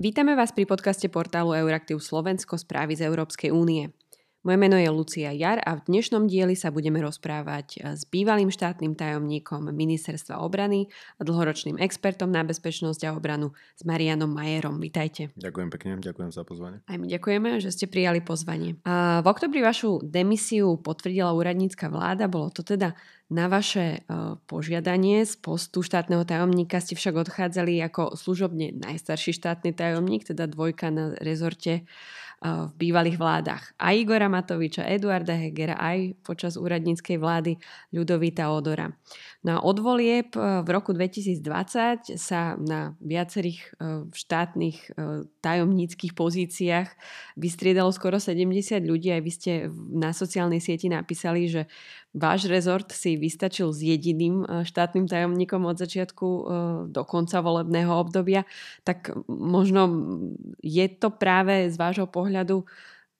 Vítame vás pri podcaste portálu Euraktiv Slovensko správy z Európskej únie. Moje meno je Lucia Jar a v dnešnom dieli sa budeme rozprávať eh, s bývalým štátnym tajomníkom Ministerstva obrany a dlhoročným expertom na bezpečnosť a obranu s Marianom Majerom. Vítajte. Ďakujem pekne, ďakujem za pozvanie. Aj my ďakujeme, že ste prijali pozvanie. A v oktobri vašu demisiu potvrdila úradnícka vláda, bolo to teda na vaše uh, požiadanie z postu štátneho tajomníka ste však odchádzali ako služobne najstarší štátny tajomník, teda dvojka na rezorte v bývalých vládach aj Igora Matoviča, Eduarda Hegera, aj počas úradníckej vlády Ľudovita Odora. No a od volieb v roku 2020 sa na viacerých štátnych tajomníckých pozíciách vystriedalo skoro 70 ľudí. Aj vy ste na sociálnej sieti napísali, že váš rezort si vystačil s jediným e, štátnym tajomníkom od začiatku e, do konca volebného obdobia, tak možno je to práve z vášho pohľadu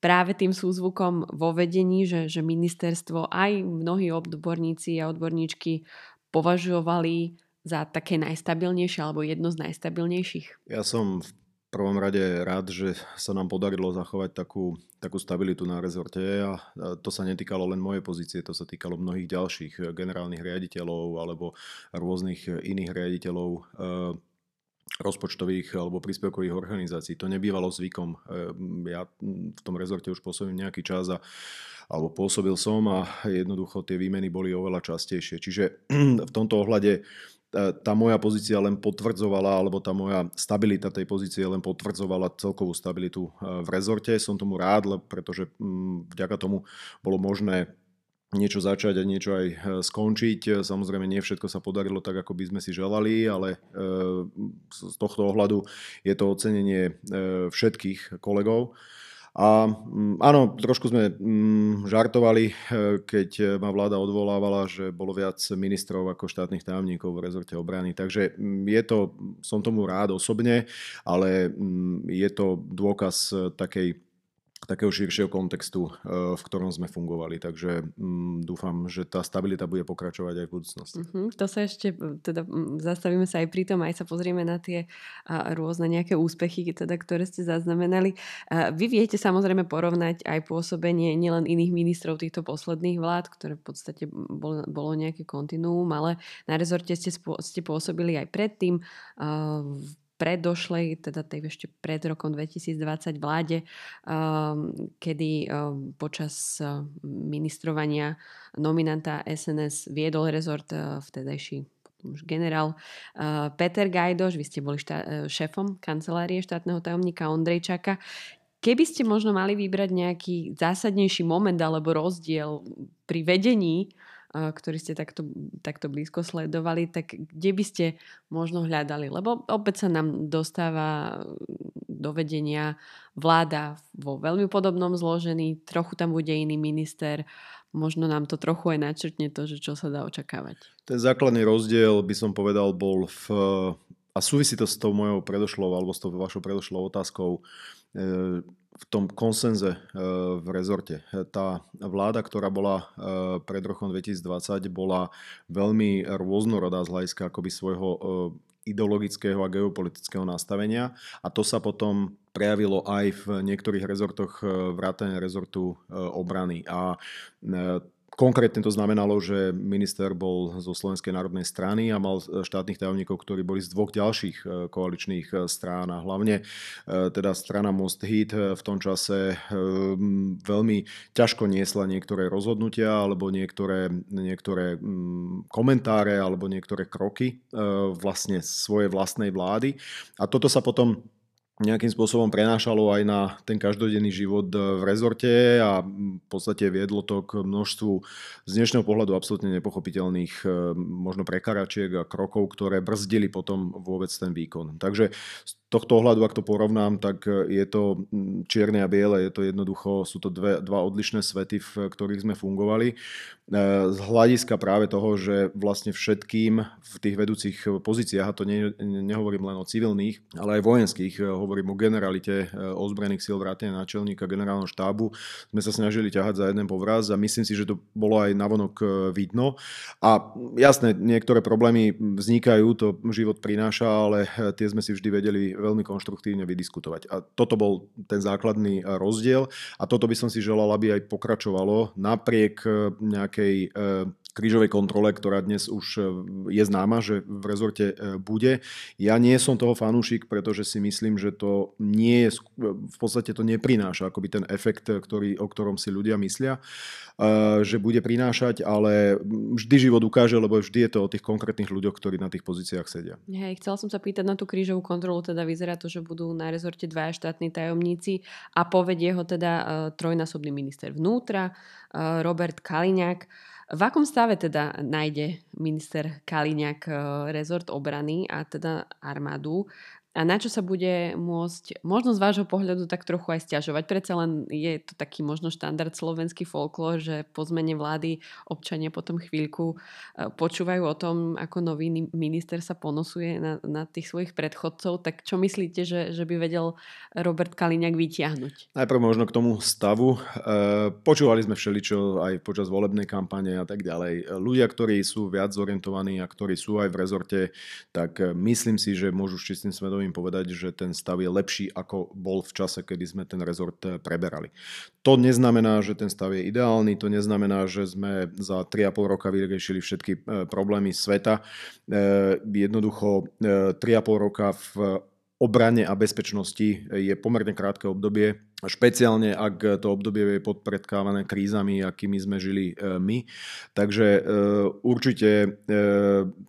práve tým súzvukom vo vedení, že, že ministerstvo aj mnohí odborníci a odborníčky považovali za také najstabilnejšie alebo jedno z najstabilnejších? Ja som v prvom rade rád, že sa nám podarilo zachovať takú, takú stabilitu na rezorte a to sa netýkalo len mojej pozície, to sa týkalo mnohých ďalších generálnych riaditeľov alebo rôznych iných riaditeľov e, rozpočtových alebo príspevkových organizácií. To nebývalo zvykom. E, ja v tom rezorte už pôsobím nejaký čas a alebo pôsobil som a jednoducho tie výmeny boli oveľa častejšie. Čiže v tomto ohľade tá moja pozícia len potvrdzovala, alebo tá moja stabilita tej pozície len potvrdzovala celkovú stabilitu e, v rezorte. Som tomu rád, pretože mm, vďaka tomu bolo možné niečo začať a niečo aj e, skončiť. Samozrejme, nie všetko sa podarilo tak, ako by sme si želali, ale e, z tohto ohľadu je to ocenenie všetkých kolegov. A mm, áno, trošku sme mm, žartovali, eh, keď ma vláda odvolávala, že bolo viac ministrov ako štátnych tajomníkov v rezorte obrany. Takže mm, je to, som tomu rád osobne, ale je to dôkaz eh, takej takého širšieho kontextu, eh, v ktorom sme fungovali. Takže um, dúfam, že tá stabilita bude pokračovať aj v budúcnosti. Uh-huh. To sa ešte, teda zastavíme sa aj pri tom, aj sa pozrieme na tie rôzne nejaké úspechy, teda, ktoré ste zaznamenali. Vy viete samozrejme porovnať aj pôsobenie nielen iných ministrov týchto posledných vlád, ktoré v podstate bolo, bolo nejaké kontinuum, ale na rezorte ste, ste pôsobili aj predtým. Predošlej, teda tej ešte pred rokom 2020 vláde, um, kedy um, počas uh, ministrovania nominanta SNS viedol rezort uh, vtedajší už generál uh, Peter Gajdoš, vy ste boli štá- šéfom kancelárie štátneho tajomníka Ondrejčaka. Keby ste možno mali vybrať nejaký zásadnejší moment alebo rozdiel pri vedení ktorý ste takto, takto blízko sledovali, tak kde by ste možno hľadali? Lebo opäť sa nám dostáva do vedenia vláda vo veľmi podobnom zložení, trochu tam bude iný minister, možno nám to trochu aj načrtne to, že čo sa dá očakávať. Ten základný rozdiel by som povedal bol v, a súvisí to s tou mojou predošlou alebo s tou vašou predošlou otázkou, e, v tom konsenze eh, v rezorte. Tá vláda, ktorá bola eh, pred rokom 2020, bola veľmi rôznorodá z hľadiska akoby svojho ideologického a geopolitického nastavenia a to sa potom prejavilo aj v niektorých rezortoch vrátane rezortu obrany. A Konkrétne to znamenalo, že minister bol zo Slovenskej národnej strany a mal štátnych tajomníkov, ktorí boli z dvoch ďalších e, koaličných e, strán a hlavne e, teda strana Most Hit v tom čase veľmi ťažko niesla niektoré rozhodnutia alebo niektoré, niektoré komentáre alebo niektoré kroky vlastne svojej vlastnej vlády. A toto sa potom nejakým spôsobom prenášalo aj na ten každodenný život e, v rezorte a v podstate viedlo to k množstvu z dnešného pohľadu absolútne nepochopiteľných e, možno prekaračiek a krokov, ktoré brzdili potom vôbec ten výkon. Takže z tohto ohľadu, ak to porovnám, tak e, je to čierne a biele, je to jednoducho, sú to dve, dva odlišné svety, v ktorých sme fungovali. E, z hľadiska práve toho, že vlastne všetkým v tých vedúcich pozíciách, a to ne, nehovorím len o civilných, ale aj vojenských, e, hovorím o generalite ozbrojených síl vrátane náčelníka generálneho štábu, sme sa snažili ťahať za jeden povraz a myslím si, že to bolo aj navonok vidno. A jasné, niektoré problémy vznikajú, to život prináša, ale tie sme si vždy vedeli veľmi konštruktívne vydiskutovať. A toto bol ten základný rozdiel a toto by som si želal, aby aj pokračovalo napriek nejakej krížovej kontrole, ktorá dnes už e, je známa, že v rezorte e, bude. Ja nie som toho fanúšik, pretože si myslím, že to nie je, v podstate to neprináša akoby ten efekt, ktorý, o ktorom si ľudia myslia, e, že bude prinášať, ale vždy život ukáže, lebo vždy je to o tých konkrétnych ľuďoch, ktorí na tých pozíciách sedia. Hej, chcela som sa pýtať na tú krížovú kontrolu, teda vyzerá to, že budú na rezorte dvaja štátni tajomníci a povedie ho teda trojnásobný minister vnútra, Robert Kaliňák. V akom stave teda nájde minister Kaliňák eh, rezort obrany a teda armádu? A na čo sa bude môcť, možno z vášho pohľadu tak trochu aj stiažovať. Predsa len je to taký možno štandard slovenský folklór, že po zmene vlády občania potom chvíľku e, počúvajú o tom, ako nový minister sa ponosuje na, na tých svojich predchodcov. Tak čo myslíte, že, že by vedel Robert Kaliňák vytiahnuť? Najprv možno k tomu stavu. E, počúvali sme všeličo aj počas volebnej kampane a tak ďalej. Ľudia, ktorí sú viac zorientovaní a ktorí sú aj v rezorte, tak e, myslím si, že môžu s čistým svedom im povedať, že ten stav je lepší, ako bol v čase, kedy sme ten rezort eh, preberali. To neznamená, že ten stav je ideálny, to neznamená, že sme za 3,5 roka vyriešili všetky eh, problémy sveta. Eh, jednoducho 3,5 roka v obrane a bezpečnosti je pomerne krátke obdobie, špeciálne ak to obdobie je podpredkávané krízami, akými sme žili e, my. Takže e, určite e,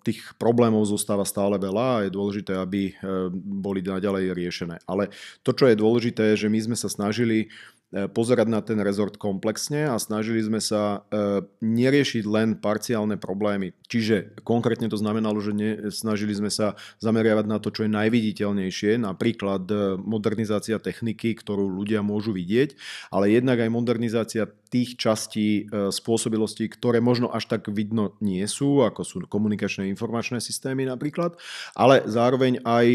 tých problémov zostáva stále veľa a je dôležité, aby boli naďalej riešené. Ale to, čo je dôležité, že my sme sa snažili pozerať na ten rezort komplexne a snažili sme sa e, neriešiť len parciálne problémy. Čiže konkrétne to znamenalo, že ne, snažili sme sa zameriavať na to, čo je najviditeľnejšie, napríklad e, modernizácia techniky, ktorú ľudia môžu vidieť, ale jednak aj modernizácia tých častí spôsobilostí, ktoré možno až tak vidno nie sú, ako sú komunikačné informačné systémy napríklad, ale zároveň aj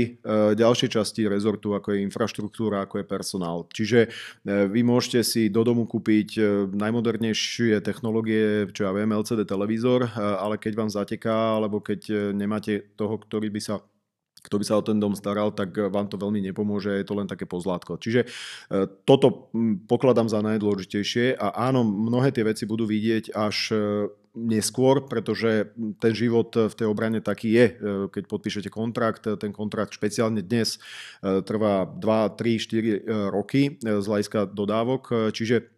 ďalšie časti rezortu, ako je infraštruktúra, ako je personál. Čiže vy môžete si do domu kúpiť e, najmodernejšie technológie, čo ja viem, LCD televízor, e, ale keď vám zateká, alebo keď e, nemáte toho, ktorý by sa kto by sa o ten dom staral, tak vám to veľmi nepomôže, je to len také pozlátko. Čiže toto pokladám za najdôležitejšie a áno, mnohé tie veci budú vidieť až neskôr, pretože ten život v tej obrane taký je. Keď podpíšete kontrakt, ten kontrakt špeciálne dnes trvá 2, 3, 4 roky z hľadiska dodávok, čiže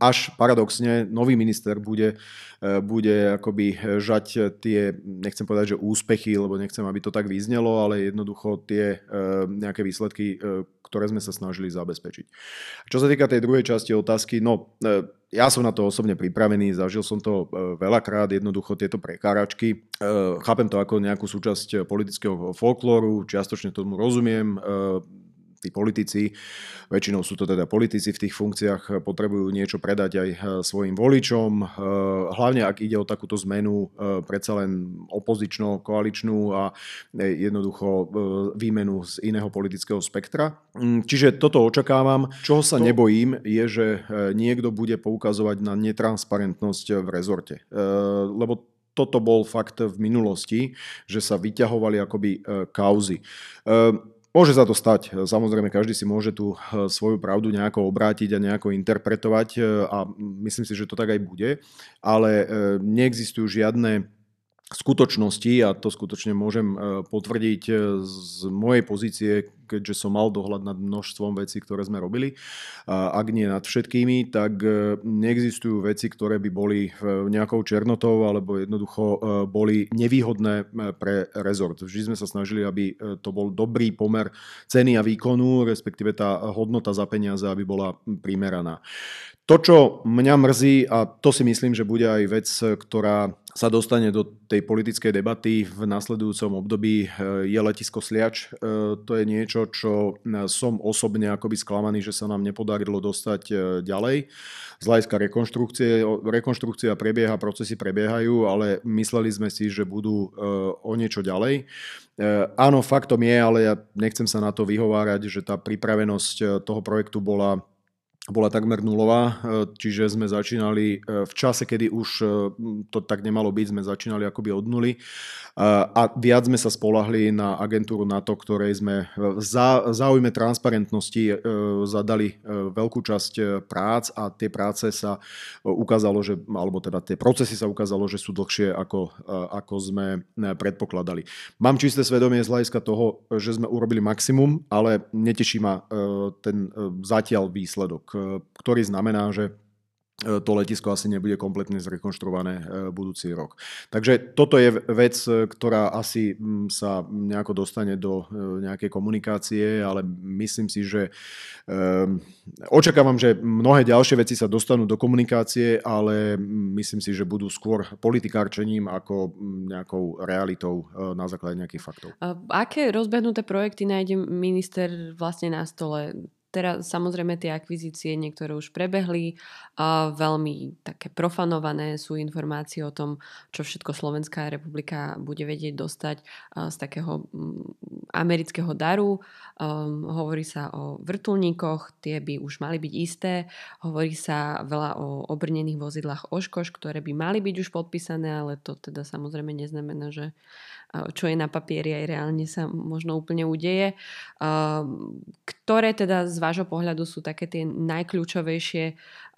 až paradoxne nový minister bude, bude akoby žať tie, nechcem povedať, že úspechy, lebo nechcem, aby to tak vyznelo, ale jednoducho tie nejaké výsledky, ktoré sme sa snažili zabezpečiť. Čo sa týka tej druhej časti otázky, no ja som na to osobne pripravený, zažil som to e, veľakrát, jednoducho tieto prekáračky. E, chápem to ako nejakú súčasť politického folklóru, čiastočne tomu rozumiem tí politici, väčšinou sú to teda politici v tých funkciách, potrebujú niečo predať aj eh, svojim voličom, eh, hlavne ak ide o takúto zmenu eh, predsa len opozično-koaličnú a jednoducho výmenu z iného politického spektra. Mm, čiže toto očakávam. Čoho sa nebojím je, že niekto bude poukazovať na netransparentnosť v rezorte. Lebo toto bol fakt v minulosti, že sa vyťahovali akoby kauzy. Môže sa to stať. Samozrejme, každý si môže tú eh, svoju pravdu nejako obrátiť a nejako interpretovať eh, a myslím si, že to tak aj bude. Ale eh, neexistujú žiadne skutočnosti, a to skutočne môžem potvrdiť z mojej pozície, keďže som mal dohľad nad množstvom vecí, ktoré sme robili, ak nie nad všetkými, tak neexistujú veci, ktoré by boli nejakou černotou alebo jednoducho boli nevýhodné pre rezort. Vždy sme sa snažili, aby to bol dobrý pomer ceny a výkonu, respektíve tá hodnota za peniaze, aby bola primeraná. To, čo mňa mrzí, a to si myslím, že bude aj vec, ktorá sa dostane do tej politickej debaty v nasledujúcom období, je letisko Sliač. E, to je niečo, čo som osobne akoby sklamaný, že sa nám nepodarilo dostať e, ďalej. Z hľadiska rekonštrukcie, rekonštrukcia prebieha, procesy prebiehajú, ale mysleli sme si, že budú e, o niečo ďalej. Áno, faktom je, ale ja nechcem sa na to vyhovárať, že tá pripravenosť toho projektu bola bola takmer nulová, čiže sme začínali v čase, kedy už to tak nemalo byť, sme začínali akoby od nuly a viac sme sa spolahli na agentúru NATO, ktorej sme v záujme transparentnosti e, zadali e, veľkú časť e, prác a tie práce sa ukázalo, že, alebo teda tie procesy sa ukázalo, že sú dlhšie ako, ako sme predpokladali. Mám čisté svedomie z hľadiska toho, že sme urobili maximum, ale neteší ma ten zatiaľ výsledok, ktorý znamená, že E, to letisko asi nebude kompletne zrekonštruované e, budúci rok. Takže toto je vec, ktorá asi sa nejako dostane do e, nejakej komunikácie, ale myslím si, že očakávam, že mnohé ďalšie veci sa dostanú do komunikácie, ale myslím si, že budú skôr politikárčením ako nejakou realitou na základe nejakých faktov. Aké rozbehnuté projekty nájde minister vlastne na stole? Teraz samozrejme tie akvizície niektoré už prebehli a veľmi také profanované sú informácie o tom, čo všetko Slovenská republika bude vedieť dostať z takého mm, amerického daru. Um, hovorí sa o vrtulníkoch, tie by už mali byť isté. Hovorí sa veľa o obrnených vozidlách Oškoš, ktoré by mali byť už podpísané, ale to teda samozrejme neznamená, že čo je na papieri aj reálne sa možno úplne udeje. Ktoré teda z vášho pohľadu sú také tie najkľúčovejšie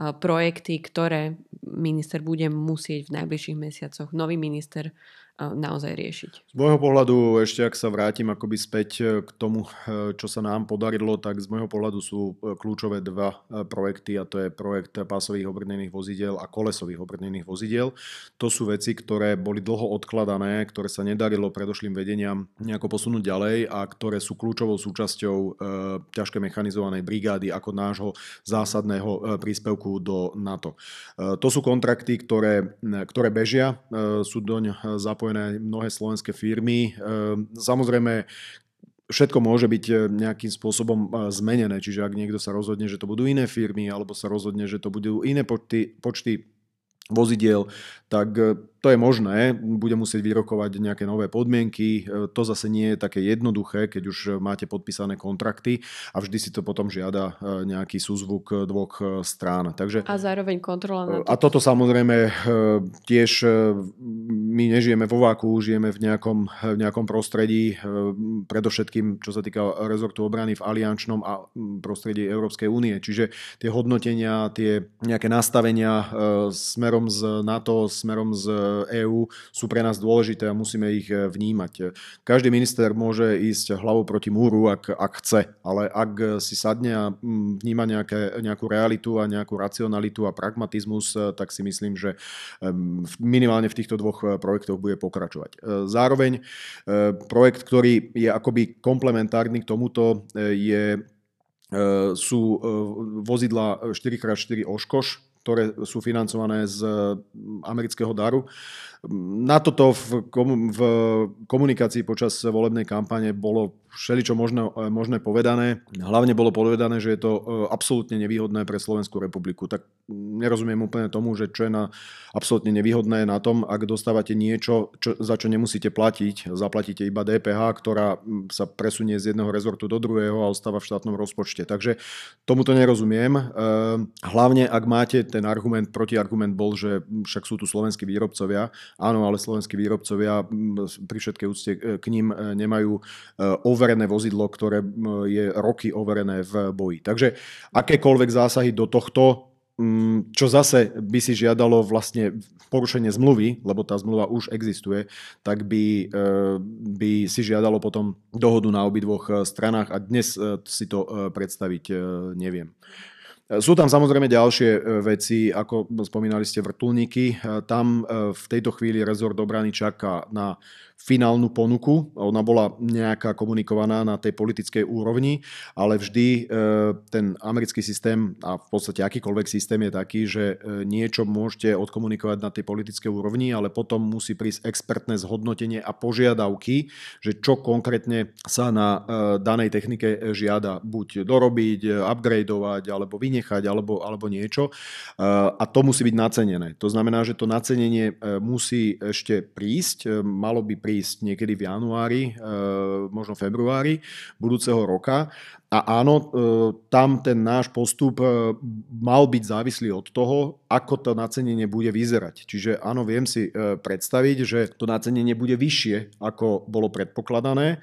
projekty, ktoré minister bude musieť v najbližších mesiacoch, nový minister naozaj riešiť. Z môjho pohľadu, ešte ak sa vrátim akoby späť e, k tomu, e, čo sa nám podarilo, tak z môjho pohľadu sú e, kľúčové dva projekty a to je projekt pásových obrnených vozidiel a kolesových obrnených vozidiel. To sú veci, ktoré boli dlho odkladané, ktoré sa nedarilo predošlým vedeniam nejako posunúť ďalej a ktoré sú kľúčovou súčasťou ťažké mechanizovanej brigády ako nášho zásadného príspevku do NATO. E, to sú kontrakty, ktoré, ktoré bežia, e, sú doň zapojené mnohé slovenské firmy. Ehm, samozrejme, všetko môže byť e, nejakým spôsobom e, zmenené, čiže ak niekto sa rozhodne, že to budú iné firmy, alebo sa rozhodne, že to budú iné počty, počty vozidiel, tak e, to je možné, bude musieť vyrokovať nejaké nové podmienky. E, to zase nie je také jednoduché, keď už máte podpísané kontrakty a vždy si to potom žiada e, nejaký súzvuk dvoch strán. Takže, a zároveň kontrola na to. A toto samozrejme tiež my nežijeme vo váku, žijeme v nejakom, v nejakom prostredí, predovšetkým čo sa týka rezortu obrany v aliančnom a prostredí Európskej únie. Čiže tie hodnotenia, tie nejaké nastavenia smerom z NATO, smerom z EÚ sú pre nás dôležité a musíme ich e, vnímať. Každý minister môže ísť hlavou proti múru, ak, ak chce, ale ak si sadne a mm, vníma nejaké, nejakú realitu a nejakú racionalitu a pragmatizmus, e, tak si myslím, že minimálne v týchto dvoch e, projektoch bude pokračovať. Zároveň projekt, ktorý je akoby komplementárny k tomuto, je sú vozidla 4x4 Oškoš, ktoré sú financované z amerického daru. Na toto v, komunikácii počas volebnej kampane bolo všeličo možné, možné povedané. Hlavne bolo povedané, že je to e, absolútne nevýhodné pre Slovenskú republiku. Tak nerozumiem úplne tomu, že čo je na absolútne nevýhodné na tom, ak dostávate niečo, čo, za čo nemusíte platiť. Zaplatíte iba DPH, ktorá sa presunie z jedného rezortu do druhého a ostáva v štátnom rozpočte. Takže tomuto nerozumiem. E, hlavne, ak máte ten argument, protiargument bol, že však sú tu slovenskí výrobcovia Áno, ale slovenskí výrobcovia pri všetkej úcte k ním e, nemajú e, overené vozidlo, ktoré je roky overené v boji. Takže akékoľvek zásahy do tohto čo zase by si žiadalo vlastne porušenie zmluvy, lebo tá zmluva už existuje, tak by, e, by si žiadalo potom dohodu na obidvoch stranách a dnes si to predstaviť neviem. Sú tam samozrejme ďalšie e, veci, ako spomínali ste vrtulníky. E, tam e, v tejto chvíli rezort obrany čaká na finálnu ponuku. Ona bola nejaká komunikovaná na tej politickej úrovni, ale vždy e, ten americký systém a v podstate akýkoľvek systém je taký, že e, niečo môžete odkomunikovať na tej politickej úrovni, ale potom musí prísť expertné zhodnotenie a požiadavky, že čo konkrétne sa na e, danej technike žiada buď dorobiť, upgradeovať, alebo vynechať, alebo, alebo niečo. A to musí byť nacenené. To znamená, že to nacenenie musí ešte prísť, malo by prísť prísť niekedy v januári, možno februári budúceho roka. A áno, tam ten náš postup mal byť závislý od toho, ako to nacenenie bude vyzerať. Čiže áno, viem si predstaviť, že to nacenenie bude vyššie, ako bolo predpokladané.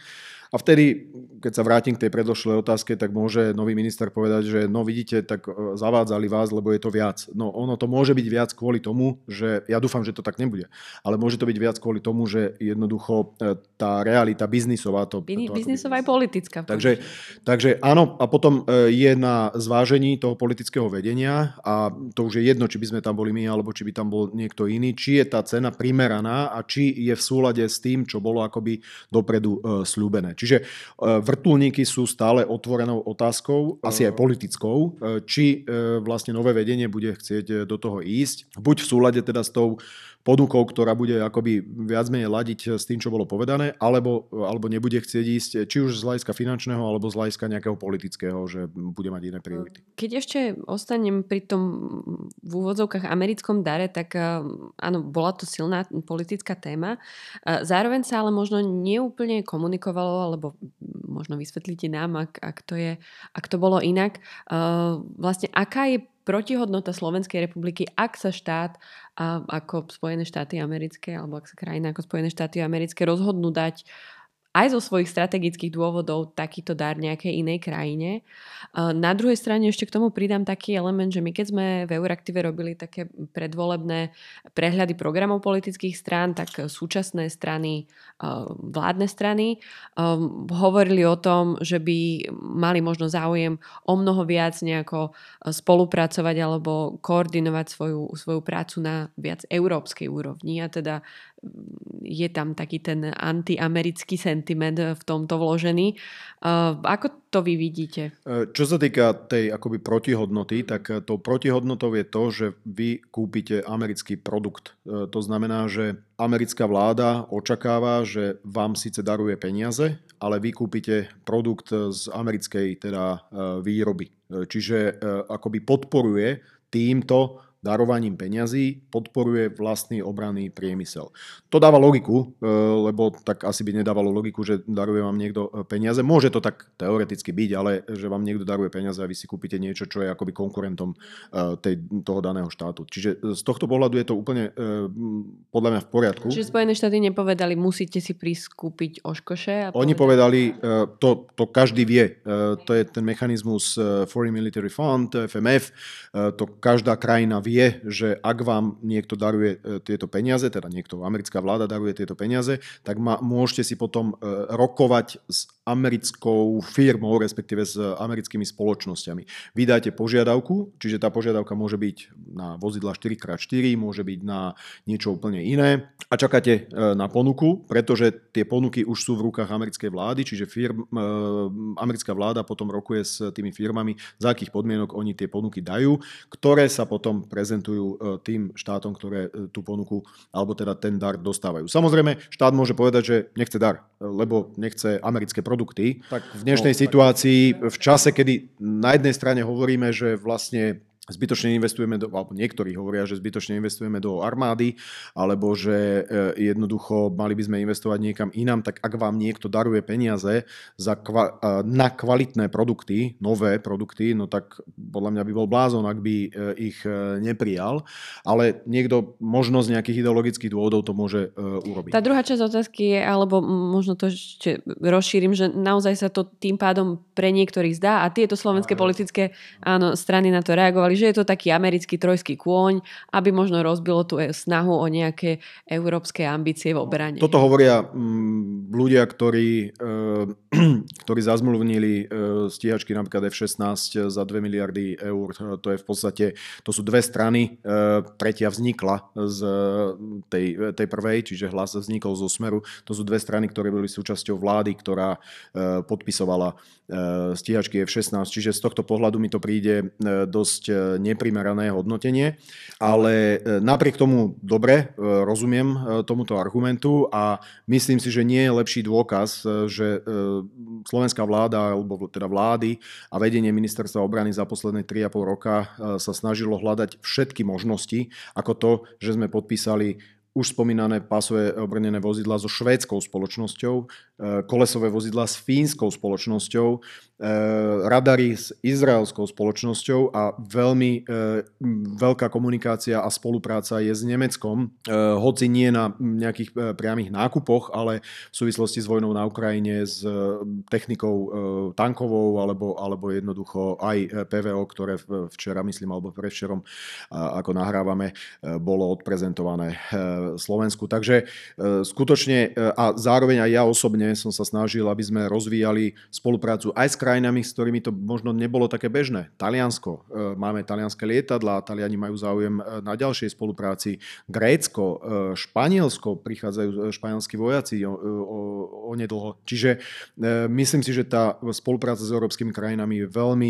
A vtedy, keď sa vrátim k tej predložšej otázke, tak môže nový minister povedať, že no vidíte, tak e, zavádzali vás, lebo je to viac. No ono to môže byť viac kvôli tomu, že ja dúfam, že to tak nebude, ale môže to byť viac kvôli tomu, že jednoducho e, tá realita biznisová to... to biznisová aj politická. Takže, takže áno, a potom e, je na zvážení toho politického vedenia a to už je jedno, či by sme tam boli my, alebo či by tam bol niekto iný, či je tá cena primeraná a či je v súlade s tým, čo bolo akoby dopredu slúbené. Čiže e, vrtulníky sú stále otvorenou otázkou, asi aj politickou, e, či e, vlastne nové vedenie bude chcieť do toho ísť. Buď v súlade teda s tou ponukou, ktorá bude akoby viac menej ladiť s tým, čo bolo povedané, alebo, alebo nebude chcieť ísť či už z hľadiska finančného, alebo z hľadiska nejakého politického, že bude mať iné priority. Keď ešte ostanem pri tom v úvodzovkách americkom dare, tak áno, bola to silná politická téma. Zároveň sa ale možno neúplne komunikovalo, alebo možno vysvetlíte nám, ak, ak, to, je, ak to bolo inak. Vlastne aká je protihodnota Slovenskej republiky, ak sa štát ako Spojené štáty americké, alebo ak sa krajina ako Spojené štáty americké rozhodnú dať aj zo svojich strategických dôvodov takýto dar nejakej inej krajine. Na druhej strane ešte k tomu pridám taký element, že my keď sme v Euraktive robili také predvolebné prehľady programov politických strán, tak súčasné strany, vládne strany hovorili o tom, že by mali možno záujem o mnoho viac nejako spolupracovať alebo koordinovať svoju, svoju prácu na viac európskej úrovni a teda je tam taký ten antiamerický sentiment v tomto vložený. Ako to vy vidíte? E, čo sa týka tej akoby protihodnoty, tak tou protihodnotou je to, že vy kúpite americký produkt. To znamená, že americká vláda očakáva, že vám síce daruje peniaze, ale vy kúpite produkt z americkej teda výroby. Čiže akoby podporuje týmto darovaním peňazí podporuje vlastný obranný priemysel. To dáva logiku, e, lebo tak asi by nedávalo logiku, že daruje vám niekto e, peniaze. Môže to tak teoreticky byť, ale že vám niekto daruje peniaze a vy si kúpite niečo, čo je akoby konkurentom e, tej, toho daného štátu. Čiže z tohto pohľadu je to úplne podľa mňa v poriadku. Čiže Spojené štáty nepovedali, musíte si prísť kúpiť oškoše? A Oni povedali, to, to každý vie. To je ten mechanizmus Foreign Military Fund, FMF. To každá krajina vie, že ak vám niekto daruje e, tieto peniaze, teda niekto, americká vláda daruje tieto peniaze, tak ma, môžete si potom e, rokovať s americkou firmou, respektíve s americkými spoločnosťami. Vydáte požiadavku, čiže tá požiadavka môže byť na vozidla 4x4, môže byť na niečo úplne iné a čakáte e, na ponuku, pretože tie ponuky už sú v rukách americkej vlády, čiže firm, americká vláda potom rokuje s tými firmami, za akých podmienok oni tie ponuky dajú, ktoré sa potom prezentujú e, tým štátom, ktoré e, tú ponuku alebo teda ten dar dostávajú. Samozrejme, štát môže povedať, že nechce dar, lebo nechce americké produkty. Tak v dnešnej no, situácii, v čase, kedy na jednej strane hovoríme, že vlastne zbytočne investujeme do, alebo niektorí hovoria, že zbytočne investujeme do armády, alebo že e, jednoducho mali by sme investovať niekam inám, tak ak vám niekto daruje peniaze za kva, e, na kvalitné produkty, nové produkty, no tak podľa mňa by bol blázon, ak by e, ich neprijal, ale niekto možno z nejakých ideologických dôvodov to môže urobiť. Tá druhá časť otázky je, alebo možno to ešte rozšírim, že naozaj sa to tým pádom pre niektorých zdá a tieto slovenské politické áno, strany na to reagovali, že je to taký americký trojský kôň, aby možno rozbilo tú snahu o nejaké európske ambície v obrane. Toto hovoria mm, ľudia, ktorí, e, ktorí zazmluvnili e, stíhačky napríklad F-16 za 2 miliardy eur. To je v podstate, to sú dve strany. E, tretia vznikla z tej, tej prvej, čiže hlas vznikol zo Smeru. To sú dve strany, ktoré boli súčasťou vlády, ktorá podpisovala stíhačky F-16. Čiže z tohto pohľadu mi to príde dosť neprimerané hodnotenie, ale e, napriek tomu dobre e, rozumiem e, tomuto argumentu a myslím si, že nie je lepší dôkaz, že slovenská vláda, alebo teda vlády a vedenie ministerstva obrany za posledné 3,5 roka sa snažilo hľadať všetky možnosti, ako to, že sme podpísali už spomínané pásové obrnené vozidla so švédskou spoločnosťou, e, kolesové vozidla s fínskou spoločnosťou, e, radary s izraelskou spoločnosťou a veľmi e, veľká komunikácia a spolupráca je s Nemeckom, hoci nie na nejakých priamých nákupoch, ale v súvislosti s vojnou na Ukrajine, s technikou tankovou alebo, alebo jednoducho aj PVO, ktoré včera, myslím, alebo prevčerom, ako nahrávame, bolo odprezentované Slovensku. Takže e, skutočne e, a zároveň aj ja osobne som sa snažil, aby sme rozvíjali spoluprácu aj s krajinami, s ktorými to možno nebolo také bežné. Taliansko, e, máme talianské lietadla, Taliani majú záujem na ďalšej spolupráci. Grécko, Španielsko, prichádzajú španielskí vojaci onedlho. Čiže myslím si, že tá spolupráca s európskymi krajinami je veľmi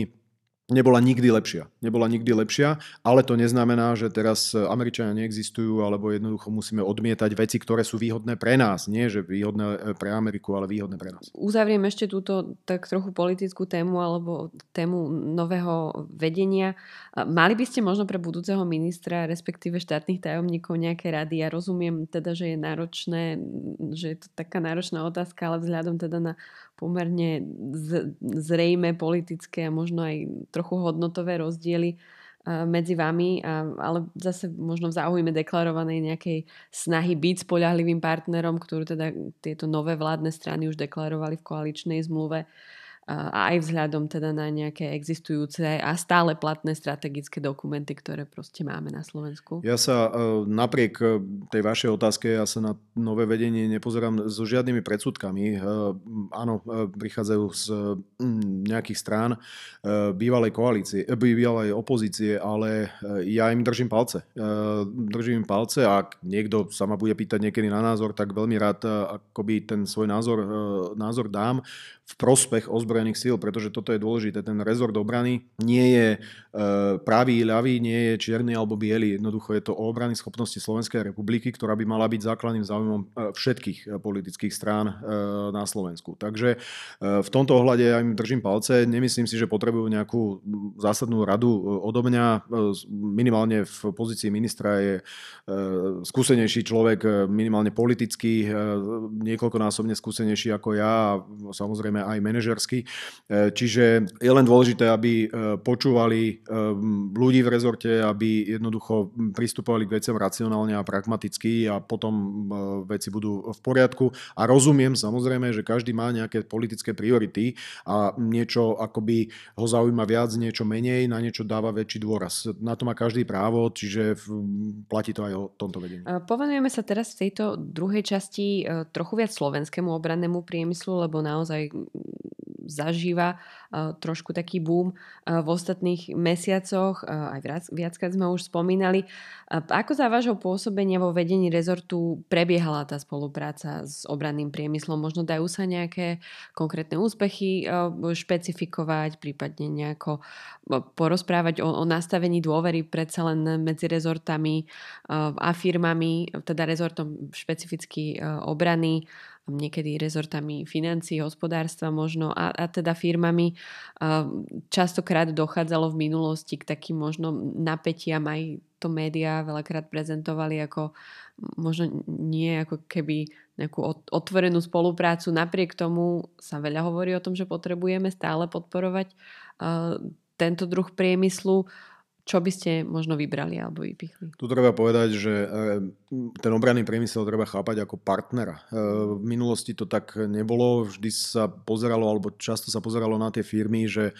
nebola nikdy lepšia. Nebola nikdy lepšia, ale to neznamená, že teraz Američania neexistujú alebo jednoducho musíme odmietať veci, ktoré sú výhodné pre nás. Nie, že výhodné e, pre Ameriku, ale výhodné pre nás. Uzavriem ešte túto tak trochu politickú tému alebo tému nového vedenia. Mali by ste možno pre budúceho ministra, respektíve štátnych tajomníkov nejaké rady? Ja rozumiem teda, že je náročné, že je to taká náročná otázka, ale vzhľadom teda na pomerne zrejme politické a možno aj trochu hodnotové rozdiely medzi vami, ale zase možno v záujme deklarovanej nejakej snahy byť spoľahlivým partnerom, ktorú teda tieto nové vládne strany už deklarovali v koaličnej zmluve a aj vzhľadom teda na nejaké existujúce a stále platné strategické dokumenty, ktoré proste máme na Slovensku? Ja sa e, napriek e, tej vašej otázke, ja sa na nové vedenie nepozerám so žiadnymi predsudkami. E, áno, prichádzajú z nejakých strán bývalej koalície, bývalej opozície, ale ja im držím palce. Držím im palce a ak niekto sa ma bude pýtať niekedy na názor, tak veľmi rád akoby ten svoj názor, názor dám v prospech ozbrojených síl, pretože toto je dôležité. Ten rezort obrany nie je e, pravý, ľavý, nie je čierny alebo biely. Jednoducho je to o obrany schopnosti Slovenskej republiky, ktorá by mala byť základným záujmom e, všetkých e, politických strán na Slovensku. Takže v tomto ohľade ja im držím palce. Nemyslím si, že potrebujú nejakú zásadnú radu odo mňa. Minimálne v pozícii ministra je skúsenejší človek, minimálne politický, niekoľkonásobne skúsenejší ako ja a samozrejme aj manažersky. E, čiže je len dôležité, aby e, počúvali e, ľudí v rezorte, aby jednoducho pristupovali k veciam racionálne a pragmaticky a potom veci budú v poriadku. A rozumiem samozrejme, že každý má nejaké politické priority a niečo akoby ho zaujíma viac, niečo menej, na niečo dáva väčší dôraz. Na to má každý právo, čiže platí to aj o tomto vedení. Povenujeme sa teraz v tejto druhej časti trochu viac slovenskému obrannému priemyslu, lebo naozaj zažíva trošku taký boom v ostatných mesiacoch, aj viac, viackrát sme už spomínali. Ako za vášho pôsobenia vo vedení rezortu prebiehala tá spolupráca s obranným priemyslom? Možno dajú sa nejaké konkrétne úspechy špecifikovať, prípadne nejako porozprávať o, o nastavení dôvery predsa len medzi rezortami a firmami, teda rezortom špecificky obrany niekedy rezortami financí, hospodárstva možno a, a teda firmami. Častokrát dochádzalo v minulosti k takým možno napätiam aj to médiá veľakrát prezentovali ako možno nie ako keby nejakú otvorenú spoluprácu. Napriek tomu sa veľa hovorí o tom, že potrebujeme stále podporovať tento druh priemyslu. Čo by ste možno vybrali alebo vypichli? Tu treba povedať, že e, ten obranný priemysel treba chápať ako partnera. E, v minulosti to tak nebolo, vždy sa pozeralo, alebo často sa pozeralo na tie firmy, že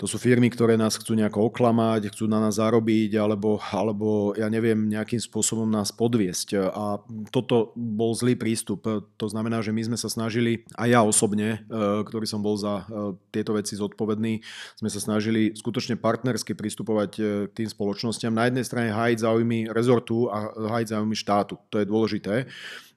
to sú firmy, ktoré nás chcú nejako oklamať, chcú na nás zarobiť, alebo, alebo ja neviem, nejakým spôsobom nás podviesť. A toto bol zlý prístup. To znamená, že my sme sa snažili, a ja osobne, e, ktorý som bol za e, tieto veci zodpovedný, sme sa snažili skutočne partnersky pristupovať e, k tým spoločnostiam. Na jednej strane hájiť záujmy rezortu a hájiť záujmy štátu. To je dôležité.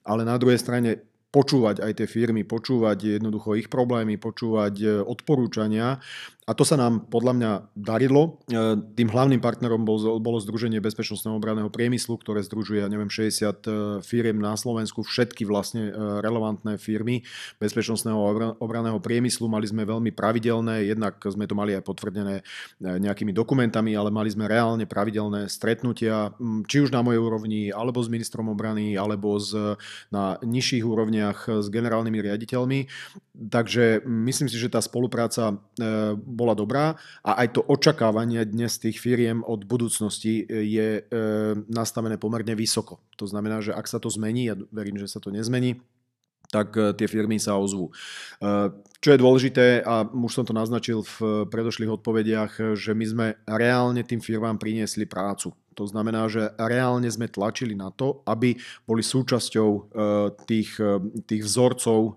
Ale na druhej strane počúvať aj tie firmy, počúvať jednoducho ich problémy, počúvať odporúčania A to sa nám podľa mňa darilo. E, tým hlavným partnerom bol, bolo Združenie bezpečnostného obranného priemyslu, ktoré združuje, ja neviem, 60 e, firiem na Slovensku, všetky vlastne e, relevantné firmy bezpečnostného obranného priemyslu. Mali sme veľmi pravidelné, jednak sme to mali aj potvrdené nejakými dokumentami, ale mali sme reálne pravidelné stretnutia, či už na mojej úrovni, alebo s ministrom obrany, alebo z, na nižších úrovniach s generálnymi riaditeľmi. Takže myslím si, že tá spolupráca bola dobrá a aj to očakávanie dnes tých firiem od budúcnosti e, je e, nastavené pomerne vysoko. To znamená, že ak sa to zmení, ja verím, že sa to nezmení, tak e, tie firmy sa ozvú. Čo je dôležité, a už som to naznačil v predošlých odpovediach, že my sme reálne tým firmám priniesli prácu. To znamená, že reálne sme tlačili na to, aby boli súčasťou e, tých, e, tých vzorcov e,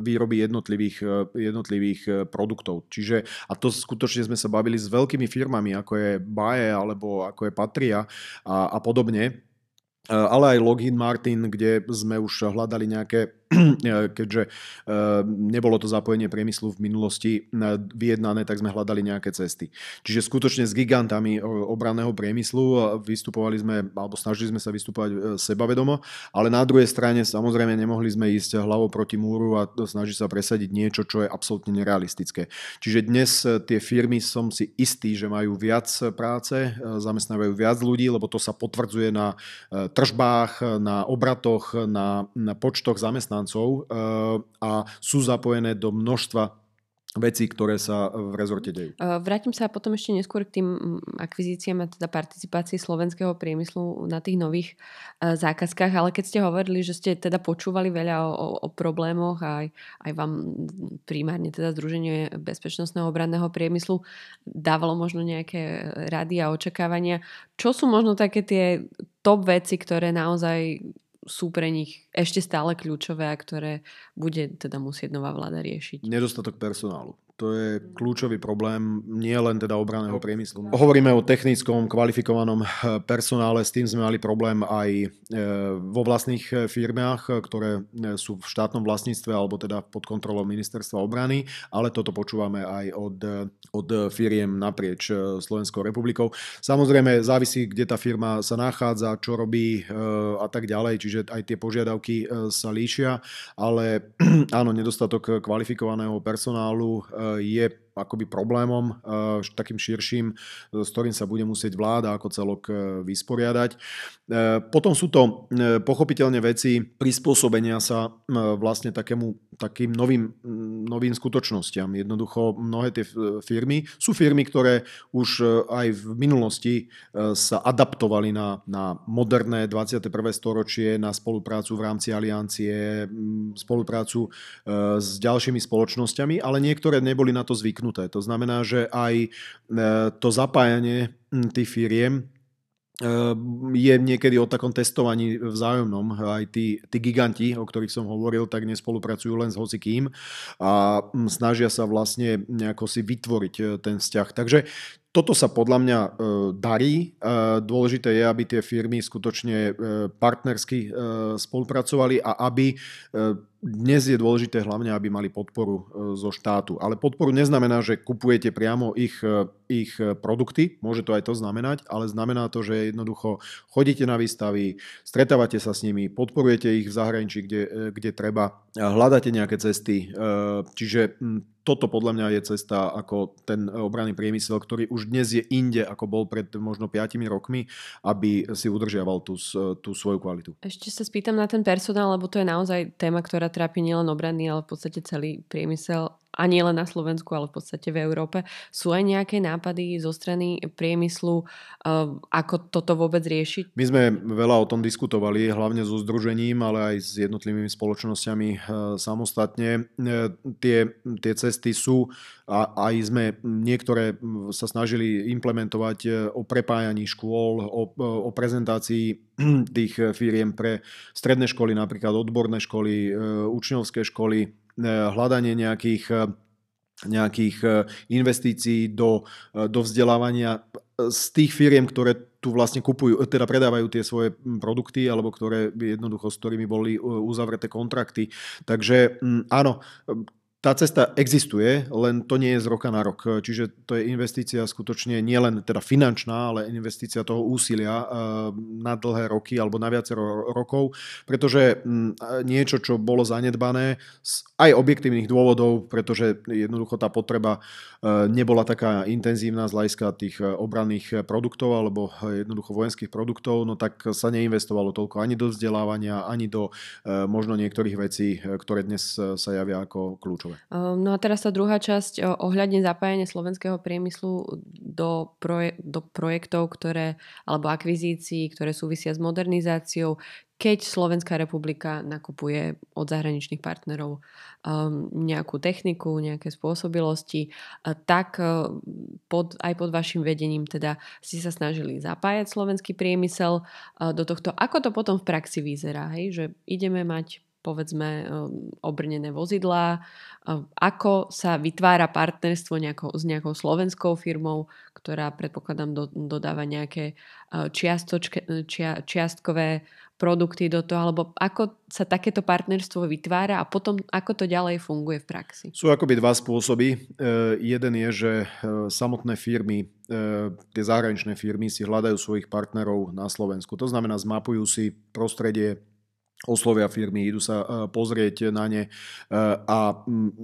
výroby jednotlivých, jednotlivých produktov. Čiže, a to skutočne sme sa bavili s veľkými firmami, ako je Bae alebo ako je Patria a, a podobne, ale aj Lockheed Martin, kde sme už hľadali nejaké keďže eh, nebolo to zapojenie priemyslu v minulosti eh, vyjednané, tak sme hľadali nejaké cesty. Čiže skutočne s gigantami obranného priemyslu vystupovali sme, alebo snažili sme sa vystupovať sebavedomo, ale na druhej strane samozrejme nemohli sme ísť hlavou proti múru a snažiť sa presadiť niečo, čo je absolútne nerealistické. Čiže dnes tie firmy som si istý, že majú viac práce, zamestnávajú viac ľudí, lebo to sa potvrdzuje na tržbách, na obratoch, na, na počtoch zamestnancov zamestnancov eh, a sú zapojené do množstva veci, ktoré sa v rezorte dejú. Eh, vrátim sa potom ešte neskôr k tým mm, akvizíciám a teda participácii slovenského priemyslu na tých nových eh, zákazkách, ale keď ste hovorili, že ste teda počúvali veľa o, o, o problémoch a aj, aj vám primárne teda Združenie bezpečnostného obranného priemyslu dávalo možno nejaké rady a očakávania. Čo sú možno také tie top veci, ktoré naozaj sú pre nich ešte stále kľúčové a ktoré bude teda musieť nová vláda riešiť. Nedostatok personálu. To je kľúčový problém nie len teda obraného priemyslu. Hovoríme o technickom, kvalifikovanom eh, personále, s tým sme mali problém aj eh, vo vlastných eh, firmách, ktoré sú v štátnom vlastníctve alebo teda pod kontrolou ministerstva obrany, ale toto počúvame aj od, od firiem naprieč Slovenskou republikou. Samozrejme závisí, kde tá firma sa nachádza, čo robí a tak ďalej, čiže aj tie požiadavky sa líšia, ale áno, nedostatok kvalifikovaného personálu Uh, je akoby problémom eh, takým širším, s ktorým sa bude musieť vláda ako celok eh, vysporiadať. Eh, potom sú to pochopiteľne veci prispôsobenia sa vlastne takému, takým novým, mm, novým skutočnostiam. Jednoducho mnohé tie firmy sú firmy, ktoré už aj v minulosti sa adaptovali na, na moderné 21. storočie, na spoluprácu v rámci aliancie, mm, spoluprácu s ďalšími spoločnosťami, ale niektoré neboli na to zvyknuté dotknuté. To znamená, že aj e, to zapájanie tých firiem e, je niekedy o takom testovaní vzájomnom. Aj tí, tí giganti, o ktorých som hovoril, tak nespolupracujú len s hocikým a snažia sa vlastne nejako si vytvoriť e, ten vzťah. Takže toto sa podľa mňa darí. Dôležité je, aby tie firmy skutočne partnersky spolupracovali a aby dnes je dôležité hlavne, aby mali podporu e, zo štátu. Ale podporu neznamená, že kupujete priamo ich, e, ich produkty, môže to aj to znamenať, ale znamená to, že jednoducho chodíte na výstavy, stretávate sa s nimi, podporujete ich v zahraničí, kde, e, kde treba, hľadáte nejaké cesty. Čiže toto podľa mňa je cesta ako ten obranný priemysel, ktorý už dnes je inde, ako bol pred možno 5 rokmi, aby si udržiaval tú, tú svoju kvalitu. Ešte sa spýtam na ten personál, lebo to je naozaj téma, ktorá trápi nielen obranný, ale v podstate celý priemysel a nie len na Slovensku, ale v podstate v Európe. Sú aj nejaké nápady zo strany priemyslu, eh, ako toto vôbec riešiť? My sme veľa o tom diskutovali, hlavne so združením, ale aj s jednotlivými spoločnosťami eh, samostatne. Eh, tie, tie cesty sú a aj sme niektoré sa snažili implementovať o prepájaní škôl, o, o prezentácii tých firiem pre stredné školy, napríklad odborné školy, učňovské školy, hľadanie nejakých, e, nejakých e, investícií do, do vzdelávania z tých firiem, ktoré tu vlastne kupujú, teda predávajú tie svoje produkty, alebo ktoré jednoducho s ktorými boli uzavreté kontrakty. Takže áno, tá cesta existuje, len to nie je z roka na rok. Čiže to je investícia skutočne nielen teda finančná, ale investícia toho úsilia na dlhé roky alebo na viacero rokov, pretože niečo, čo bolo zanedbané aj objektívnych dôvodov, pretože jednoducho tá potreba eh, nebola taká intenzívna z hľadiska tých eh, obranných produktov alebo jednoducho vojenských produktov, no tak sa neinvestovalo toľko ani do vzdelávania, ani do možno niektorých vecí, ktoré dnes sa javia ako kľúčové. No a teraz tá druhá časť ohľadne zapájania slovenského priemyslu do, proje- do projektov, ktoré, alebo akvizícií, ktoré súvisia s modernizáciou, keď Slovenská republika nakupuje od zahraničných partnerov um, nejakú techniku, nejaké spôsobilosti, tak uh, pod, aj pod vašim vedením teda ste sa snažili zapájať slovenský priemysel uh, do tohto. Ako to potom v praxi vyzerá? Hej? Že ideme mať povedzme um, obrnené vozidlá, um, ako sa vytvára partnerstvo nejako, s nejakou slovenskou firmou, ktorá predpokladám do, dodáva nejaké čiastočke, čia, čiastkové produkty do toho, alebo ako sa takéto partnerstvo vytvára a potom ako to ďalej funguje v praxi? Sú akoby dva spôsoby. E, jeden je, že samotné firmy, e, tie zahraničné firmy si hľadajú svojich partnerov na Slovensku. To znamená, zmapujú si prostredie oslovia firmy, idú sa e, pozrieť na ne e, a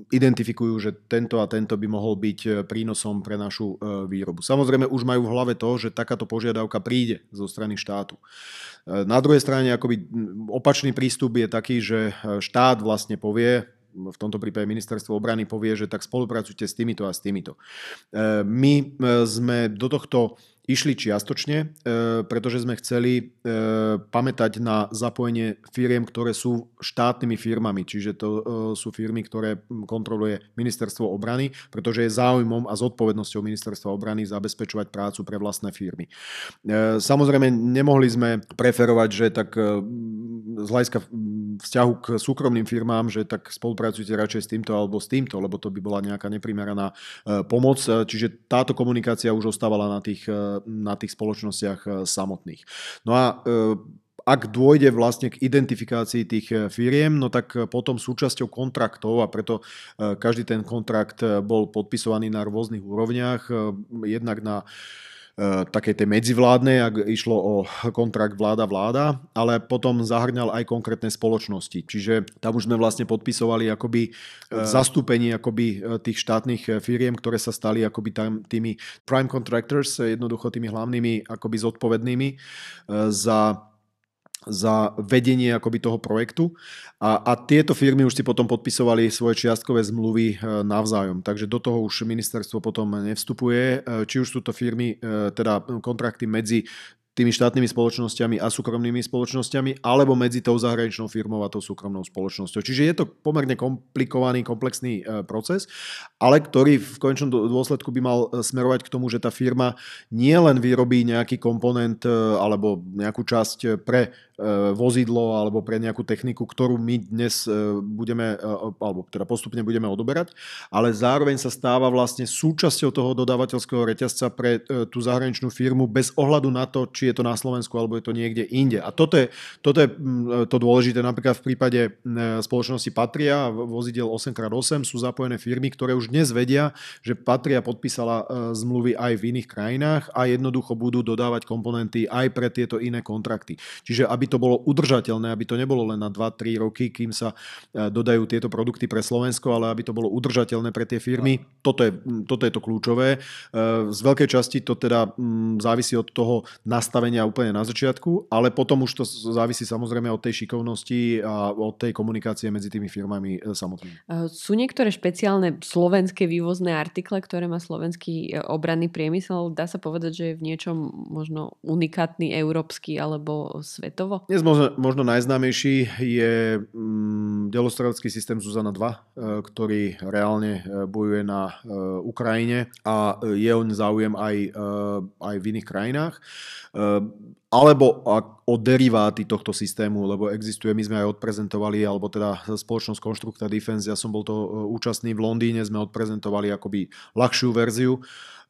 identifikujú, že tento a tento by mohol byť e, prínosom pre našu výrobu. Samozrejme už majú v hlave to, že takáto požiadavka príde zo strany štátu. Na druhej strane akoby opačný prístup je taký, že štát vlastne povie, v tomto prípade ministerstvo obrany povie, že tak spolupracujte s týmito a s týmito. My sme do tohto išli čiastočne, e, pretože sme chceli e, pamätať na zapojenie firiem, ktoré sú štátnymi firmami, čiže to e, sú firmy, ktoré kontroluje ministerstvo obrany, pretože je záujmom a zodpovednosťou ministerstva obrany zabezpečovať prácu pre vlastné firmy. Samozrejme, nemohli sme preferovať, že tak z hľadiska vzťahu k súkromným firmám, že tak spolupracujete radšej s týmto alebo s týmto, lebo to by bola nejaká neprimeraná pomoc. Čiže táto komunikácia už ostávala na tých na tých spoločnostiach eh, samotných. No a eh, ak dôjde vlastne k identifikácii tých eh, firiem, no tak potom súčasťou kontraktov a preto každý ten kontrakt bol podpisovaný na rôznych úrovniach, jednak na takej tej medzivládnej, ak išlo o kontrakt vláda-vláda, ale potom zahrňal aj konkrétne spoločnosti. Čiže tam už sme vlastne podpisovali akoby e, zastúpenie akoby e, tých štátnych firiem, ktoré sa stali akoby tam tými prime contractors, jednoducho tými hlavnými akoby zodpovednými za za vedenie akoby toho projektu. A, a tieto firmy už si potom podpisovali svoje čiastkové zmluvy e, navzájom, takže do toho už ministerstvo potom nevstupuje, e, či už sú to firmy, e, teda kontrakty medzi tými štátnymi spoločnosťami a súkromnými spoločnosťami, alebo medzi tou zahraničnou firmou a tou súkromnou spoločnosťou. Čiže je to pomerne komplikovaný, komplexný e, proces, ale ktorý v konečnom dôsledku by mal e, smerovať k tomu, že tá firma nie len vyrobí nejaký komponent e, alebo nejakú časť pre vozidlo alebo pre nejakú techniku, ktorú my dnes budeme, alebo teda postupne budeme odoberať, ale zároveň sa stáva vlastne súčasťou toho dodávateľského reťazca pre tú zahraničnú firmu bez ohľadu na to, či je to na Slovensku alebo je to niekde inde. A toto je, toto je mm, to dôležité napríklad v prípade mm, spoločnosti Patria, vozidel 8x8 sú zapojené firmy, ktoré už dnes vedia, že Patria podpísala e, zmluvy aj v iných krajinách a jednoducho budú dodávať komponenty aj pre tieto iné kontrakty. Čiže aby to bolo udržateľné, aby to nebolo len na 2-3 roky, kým sa e, dodajú tieto produkty pre Slovensko, ale aby to bolo udržateľné pre tie firmy. Toto je, toto je to kľúčové. E, z veľkej časti to teda závisí od toho nastavenia nastavenia úplne na začiatku, ale potom už to závisí samozrejme od tej šikovnosti a od tej komunikácie medzi tými firmami e, samotnými. E, sú niektoré špeciálne slovenské vývozné artikle, ktoré má slovenský e, obranný priemysel? Dá sa povedať, že je v niečom možno unikátny európsky alebo svetovo? Dnes možno, možno najznámejší je mm, systém Zuzana 2, ktorý reálne bojuje na Ukrajine a je on záujem aj, aj v iných krajinách. uh, alebo o deriváty tohto systému, lebo existuje, my sme aj odprezentovali, alebo teda spoločnosť Konštrukta Defense, ja som bol to e, účastný v Londýne, sme odprezentovali akoby ľahšiu verziu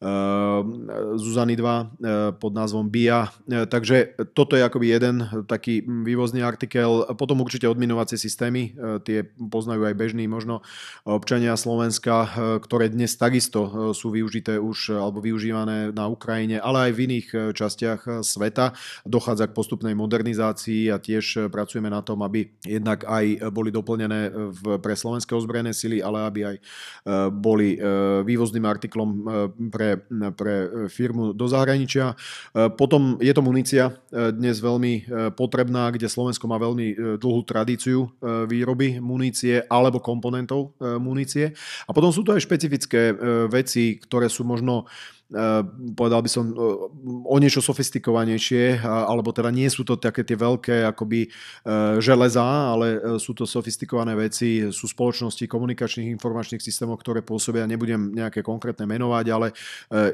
Ehm, Zuzany 2 ehm, pod názvom BIA. Takže toto je akoby jeden taký vývozný artikel. Potom určite odminovacie systémy, tie poznajú aj bežní možno občania Slovenska, ktoré dnes takisto sú využité už alebo využívané na Ukrajine, ale aj v iných častiach sveta. Dochádza k postupnej modernizácii a tiež pracujeme na tom, aby jednak aj boli doplnené v, pre slovenské ozbrojené sily, ale aby aj boli vývozným artiklom pre pre, firmu do zahraničia. Potom je to munícia dnes veľmi potrebná, kde Slovensko má veľmi dlhú tradíciu výroby munície alebo komponentov munície. A potom sú to aj špecifické veci, ktoré sú možno Eh, povedal by som, eh, o niečo sofistikovanejšie, alebo teda nie sú to také tie veľké akoby eh, železá, ale sú to sofistikované veci, sú spoločnosti komunikačných informačných systémov, ktoré pôsobia, nebudem nejaké konkrétne menovať, ale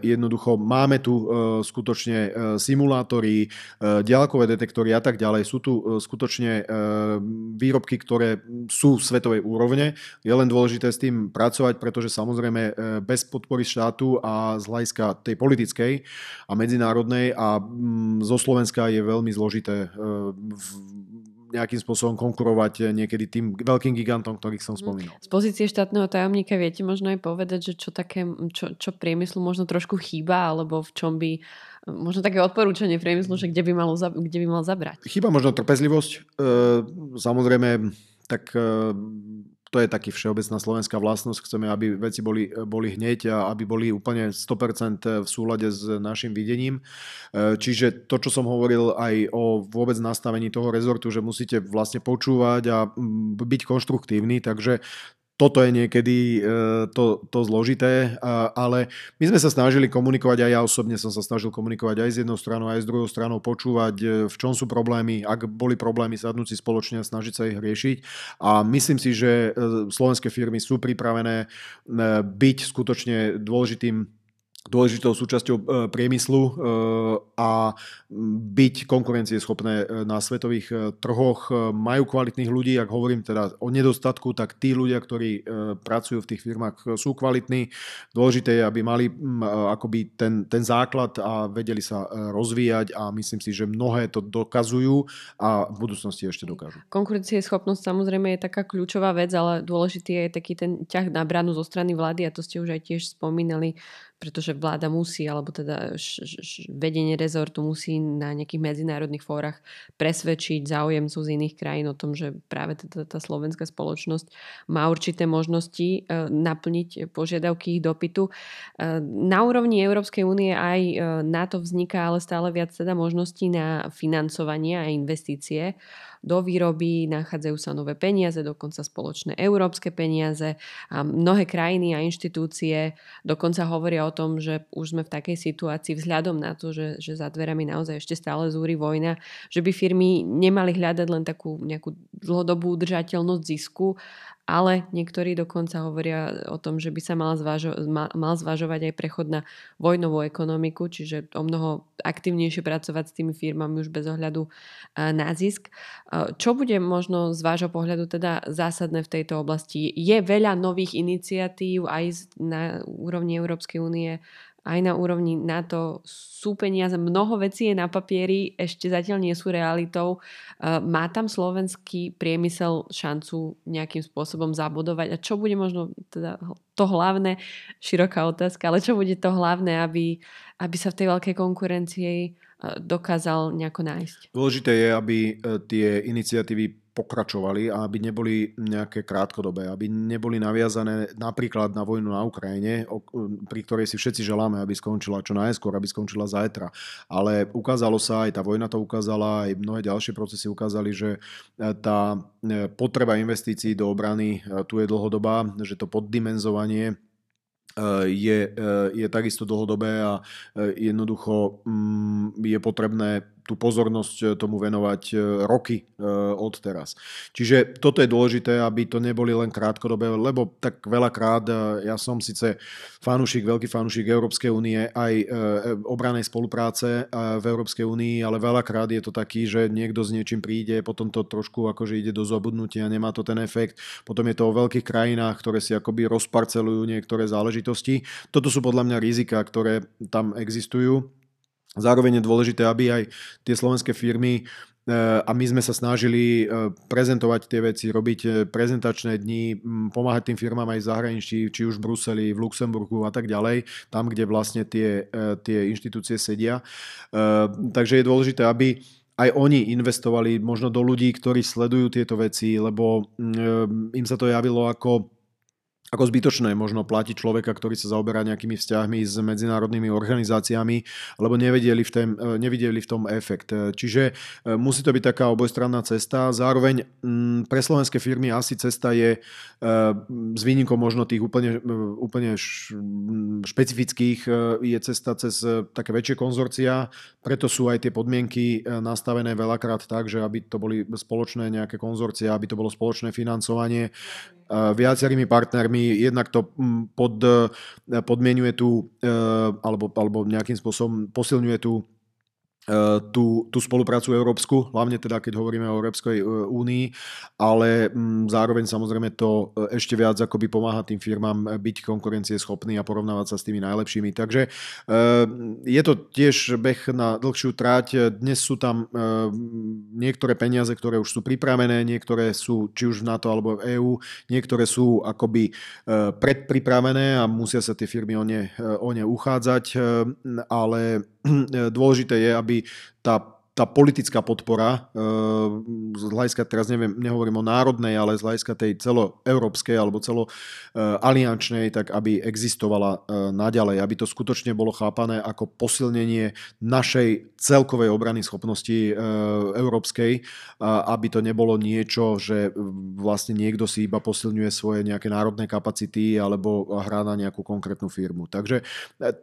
jednoducho máme tu skutočne simulátory, ďalkové detektory a tak ďalej. Sú tu skutočne výrobky, ktoré sú svetovej úrovne. Je len dôležité s tým pracovať, pretože samozrejme bez podpory štátu a z hľadiska tej politickej a medzinárodnej a mm, zo Slovenska je veľmi zložité e, nejakým spôsobom konkurovať niekedy tým veľkým gigantom, ktorých som mhm. spomínal. Z pozície štátneho tajomníka viete možno aj povedať, že čo, také, čo, čo priemyslu možno trošku chýba, alebo v čom by možno také odporúčanie priemyslu, že kde by, malo, kde by mal zabrať? Chyba možno trpezlivosť. E, samozrejme, tak e, to je taký všeobecná slovenská vlastnosť. Chceme, aby veci boli, boli hneď a aby boli úplne 100% v súlade s našim videním. E, čiže to, čo som hovoril aj o vôbec nastavení toho rezortu, že musíte vlastne počúvať a byť konštruktívny, takže toto je niekedy e, to, to zložité, ale my sme sa snažili komunikovať, aj ja osobne som sa snažil komunikovať aj s jednou stranou, aj s druhou stranou, počúvať, e, v čom sú problémy, ak boli problémy, sadnúť si spoločne a snažiť sa ich riešiť. A myslím si, že e, slovenské firmy sú pripravené byť skutočne dôležitým dôležitou súčasťou e, priemyslu e, a byť konkurencieschopné e, na svetových trhoch. Majú kvalitných ľudí, ak hovorím teda o nedostatku, tak tí ľudia, ktorí pracujú v tých firmách, sú kvalitní. Dôležité je, aby mali akoby ten, ten základ a vedeli sa rozvíjať a myslím si, že mnohé to dokazujú a v budúcnosti ešte dokážu. Konkurencieschopnosť samozrejme je taká kľúčová vec, ale dôležitý je taký ten ťah na bránu zo strany vlády a to ste už aj tiež spomínali pretože vláda musí, alebo teda š, š, vedenie rezortu musí na nejakých medzinárodných fórach presvedčiť záujemcov z iných krajín o tom, že práve teda tá slovenská spoločnosť má určité možnosti e, naplniť požiadavky ich dopytu. E, na úrovni Európskej únie aj e, na to vzniká ale stále viac teda možností na financovanie a investície do výroby, nachádzajú sa nové peniaze, dokonca spoločné európske peniaze. A mnohé krajiny a inštitúcie dokonca hovoria o tom, že už sme v takej situácii vzhľadom na to, že, že za dverami naozaj ešte stále zúri vojna, že by firmy nemali hľadať len takú nejakú dlhodobú udržateľnosť zisku, ale niektorí dokonca hovoria o tom, že by sa mal, zvažo- mal zvažovať aj prechod na vojnovú ekonomiku, čiže o mnoho aktívnejšie pracovať s tými firmami už bez ohľadu na zisk. Čo bude možno z vášho pohľadu teda zásadné v tejto oblasti? Je veľa nových iniciatív aj na úrovni Európskej únie aj na úrovni NATO sú peniaze, mnoho vecí je na papieri, ešte zatiaľ nie sú realitou. E, má tam slovenský priemysel šancu nejakým spôsobom zabudovať? A čo bude možno teda to hlavné, široká otázka, ale čo bude to hlavné, aby, aby sa v tej veľkej konkurencii e, dokázal nejako nájsť? Dôležité je, aby e, tie iniciatívy pokračovali a aby neboli nejaké krátkodobé, aby neboli naviazané napríklad na vojnu na Ukrajine, pri ktorej si všetci želáme, aby skončila čo najskôr, aby skončila zajtra. Ale ukázalo sa, aj tá vojna to ukázala, aj mnohé ďalšie procesy ukázali, že e, tá e, potreba investícií do obrany e, tu je dlhodobá, že to poddimenzovanie je, je takisto dlhodobé a jednoducho mm, je potrebné tú pozornosť tomu venovať roky od teraz. Čiže toto je dôležité, aby to neboli len krátkodobé, lebo tak veľakrát ja som síce fanúšik, veľký fanúšik Európskej únie, aj obranej spolupráce v Európskej únii, ale veľakrát je to taký, že niekto s niečím príde, potom to trošku akože ide do zobudnutia, nemá to ten efekt. Potom je to o veľkých krajinách, ktoré si akoby rozparcelujú niektoré záležitosti. Toto sú podľa mňa rizika, ktoré tam existujú. Zároveň je dôležité, aby aj tie slovenské firmy eh, a my sme sa snažili eh, prezentovať tie veci, robiť eh, prezentačné dni, pomáhať tým firmám aj v zahraničí, či už v Bruseli, v Luxemburgu a tak ďalej, tam, kde vlastne tie, tie inštitúcie sedia. Takže je dôležité, aby aj oni investovali možno do ľudí, ktorí sledujú tieto veci, lebo im sa to javilo ako ako zbytočné možno platiť človeka, ktorý sa zaoberá nejakými vzťahmi s medzinárodnými organizáciami, lebo nevedeli v, tém, e, nevideli v tom efekt. E, čiže e, musí to byť taká obojstranná cesta. Zároveň mm, pre slovenské firmy asi cesta je s výnikom možno tých úplne, úplne špecifických je cesta cez také väčšie konzorcia, preto sú aj tie podmienky nastavené veľakrát tak, že aby to boli spoločné nejaké konzorcia, aby to bolo spoločné financovanie viacerými partnermi. Jednak to mm, pod, e, podmienuje tú, e, alebo, alebo nejakým spôsobom posilňuje tú Eh, tú, tú spoluprácu európsku, hlavne teda keď hovoríme o Európskej eh, únii, ale mm, zároveň samozrejme to eh, ešte viac akoby pomáha tým firmám byť konkurencieschopný a porovnávať sa s tými najlepšími. Takže je to tiež beh na dlhšiu tráť. Dnes sú tam niektoré peniaze, ktoré už sú pripravené, niektoré sú či už v NATO alebo v EÚ, niektoré sú akoby predpripravené a musia sa tie firmy o ne, o ne uchádzať, ale dôležité je, aby tá tá politická podpora e, z hľadiska, teraz neviem, nehovorím o národnej, ale z hľadiska tej celoeurópskej alebo celoaliančnej, tak aby existovala e, naďalej, aby to skutočne bolo chápané ako posilnenie našej celkovej obrany schopnosti e, európskej, aby to nebolo niečo, že vlastne niekto si iba posilňuje svoje nejaké národné kapacity alebo hrá na nejakú konkrétnu firmu. Takže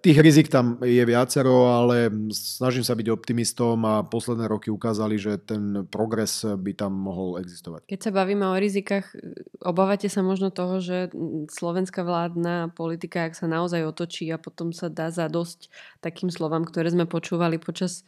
tých rizik tam je viacero, ale snažím sa byť optimistom a posledné roky ukázali, že ten progres by tam mohol existovať. Keď sa bavíme o rizikách, obávate sa možno toho, že slovenská vládna politika, ak sa naozaj otočí a potom sa dá za dosť takým slovám, ktoré sme počúvali počas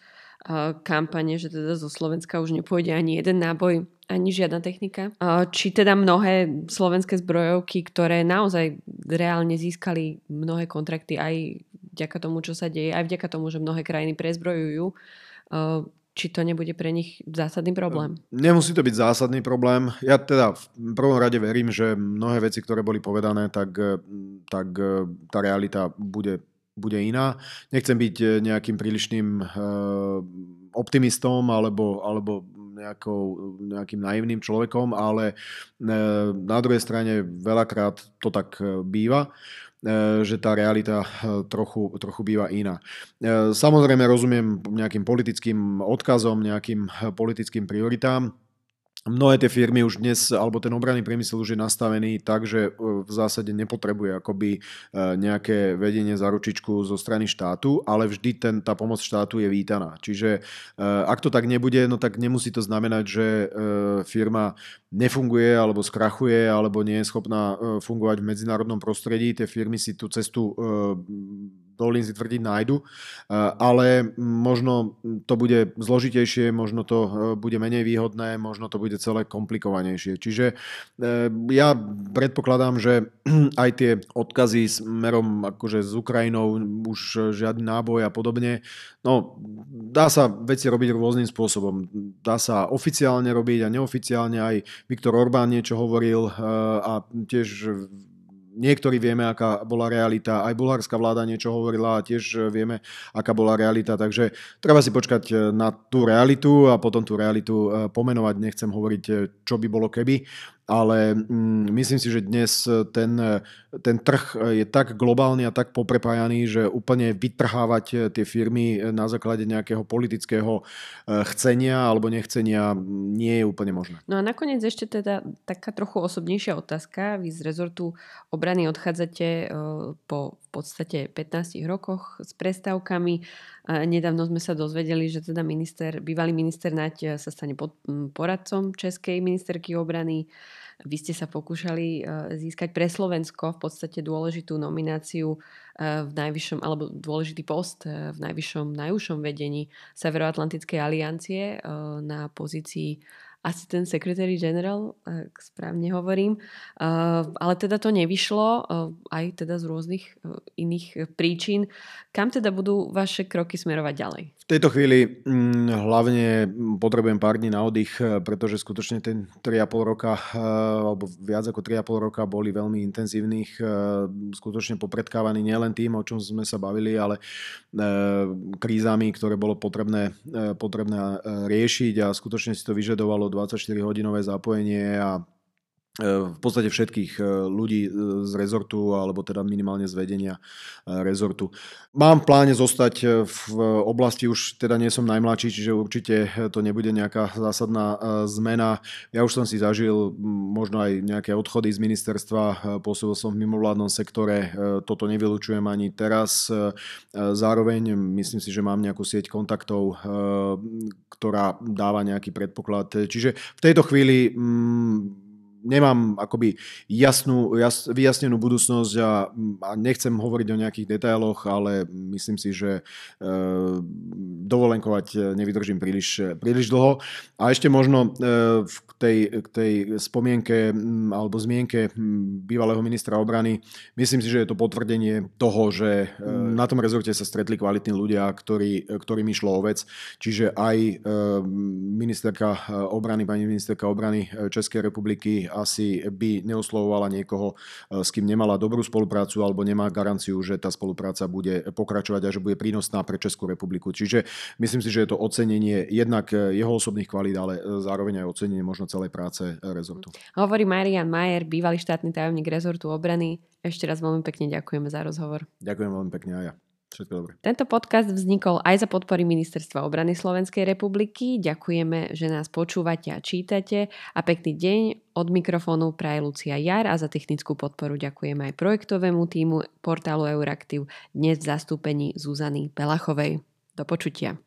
kampane, že teda zo Slovenska už nepôjde ani jeden náboj, ani žiadna technika. Či teda mnohé slovenské zbrojovky, ktoré naozaj reálne získali mnohé kontrakty aj vďaka tomu, čo sa deje, aj vďaka tomu, že mnohé krajiny prezbrojujú, či to nebude pre nich zásadný problém? Nemusí to byť zásadný problém. Ja teda v prvom rade verím, že mnohé veci, ktoré boli povedané, tak, tak tá realita bude, bude iná. Nechcem byť nejakým prílišným eh, optimistom alebo, alebo nejakou, nejakým naivným človekom, ale eh, na druhej strane veľakrát to tak eh, býva. E, že tá realita e, trochu, trochu býva iná. E, samozrejme rozumiem nejakým politickým odkazom, nejakým politickým prioritám, mnohé tie firmy už dnes, alebo ten obranný priemysel už je nastavený tak, že v zásade nepotrebuje akoby nejaké vedenie za ručičku zo strany štátu, ale vždy ten, tá pomoc štátu je vítaná. Čiže ak to tak nebude, no tak nemusí to znamenať, že firma nefunguje alebo skrachuje alebo nie je schopná fungovať v medzinárodnom prostredí. Tie firmy si tú cestu dovolím si tvrdiť, nájdu, ale možno to bude zložitejšie, možno to e, bude menej výhodné, možno to bude celé komplikovanejšie. Čiže e, ja predpokladám, že aj tie odkazy smerom akože s Ukrajinou, už žiadny náboj a podobne, no dá sa veci robiť rôznym spôsobom. Dá sa oficiálne robiť a neoficiálne, aj Viktor Orbán niečo hovoril e, a tiež niektorí vieme, aká bola realita. Aj bulharská vláda niečo hovorila a tiež vieme, aká bola realita. Takže treba si počkať e, na tú realitu a potom tú realitu e, pomenovať. Nechcem hovoriť, e, čo by bolo keby. Ale mm, myslím si, že dnes ten, ten trh je tak globálny a tak poprepájaný, že úplne vytrhávať tie firmy na základe nejakého politického chcenia alebo nechcenia nie je úplne možné. No a nakoniec ešte teda taká trochu osobnejšia otázka. Vy z rezortu obrany odchádzate po v podstate 15 rokoch s prestávkami. Nedávno sme sa dozvedeli, že teda minister, bývalý minister Naď sa stane pod, poradcom Českej ministerky obrany. Vy ste sa pokúšali e, získať pre Slovensko v podstate dôležitú nomináciu e, v najvyššom, alebo dôležitý post e, v najvyššom, najúžšom vedení Severoatlantickej aliancie na pozícii Assistant Secretary General, ak správne hovorím. Ale teda to nevyšlo, aj teda z rôznych iných príčin. Kam teda budú vaše kroky smerovať ďalej? V tejto chvíli hm, hlavne potrebujem pár dní na oddych, pretože skutočne ten 3,5 roka, alebo viac ako 3,5 roka boli veľmi intenzívnych, skutočne popredkávaní nielen tým, o čom sme sa bavili, ale krízami, ktoré bolo potrebné, potrebné riešiť a skutočne si to vyžadovalo 24-hodinové zapojenie a e, v podstate všetkých e, ľudí e, z rezortu, alebo teda minimálne z vedenia rezortu. Mám v pláne zostať v oblasti, už teda nie som najmladší, čiže určite to nebude nejaká zásadná zmena. Ja už som si zažil možno aj nejaké odchody z ministerstva, pôsobil som v mimovládnom sektore, toto nevylučujem ani teraz. Zároveň myslím si, že mám nejakú sieť kontaktov, ktorá dáva nejaký predpoklad. Čiže v tejto chvíli mm, nemám akoby jasnú, jas, vyjasnenú budúcnosť a, a nechcem hovoriť o nejakých detailoch, ale myslím si, že e, dovolenkovať nevydržím príliš, príliš dlho. A ešte možno e, v tej, k tej spomienke alebo zmienke bývalého ministra obrany, myslím si, že je to potvrdenie toho, že e, na tom rezorte sa stretli kvalitní ľudia, ktorí, ktorým išlo o vec. Čiže aj e, ministerka obrany, pani ministerka obrany Českej republiky asi by neoslovovala niekoho, eh, s kým nemala dobrú spoluprácu alebo nemá garanciu, že tá spolupráca bude pokračovať a že bude prínosná pre Českú republiku. Čiže myslím si, že je to ocenenie jednak eh, jeho osobných kvalít, ale eh, zároveň aj ocenenie možno celej práce rezortu. Hovorí Marian Majer, bývalý štátny tajomník rezortu obrany. Ešte raz veľmi pekne ďakujeme za rozhovor. Ďakujem veľmi pekne aj ja. Všetko dobré. Tento podcast vznikol aj za podpory Ministerstva obrany Slovenskej republiky. Ďakujeme, že nás počúvate a čítate a pekný deň od mikrofónu praje Lucia Jar a za technickú podporu ďakujeme aj projektovému týmu portálu Euraktiv dnes v zastúpení Zuzany Pelachovej. Do počutia.